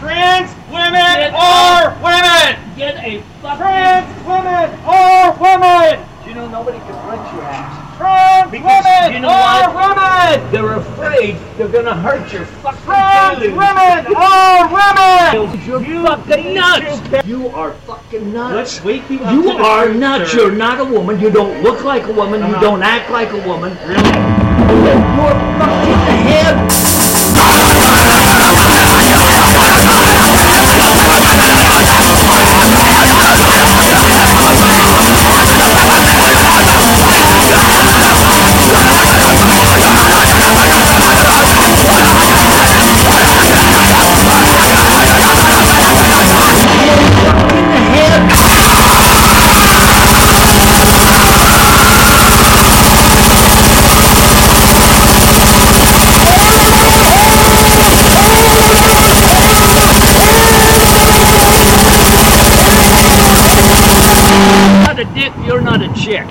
Trans women Get are women! Get a fucking. Trans women are women! You know nobody can punch your ass. Trans Because women you know are what? women! They're afraid they're gonna hurt your fucking Trans feelings. women are women! You're You fucking nuts. to- You are fucking nuts. Let's wake you up You to are truth, nuts. sir. You're not a woman. You don't look like a woman. You Uh-huh. don't act like a woman. Really? You're fucking a dick, you're not a chick.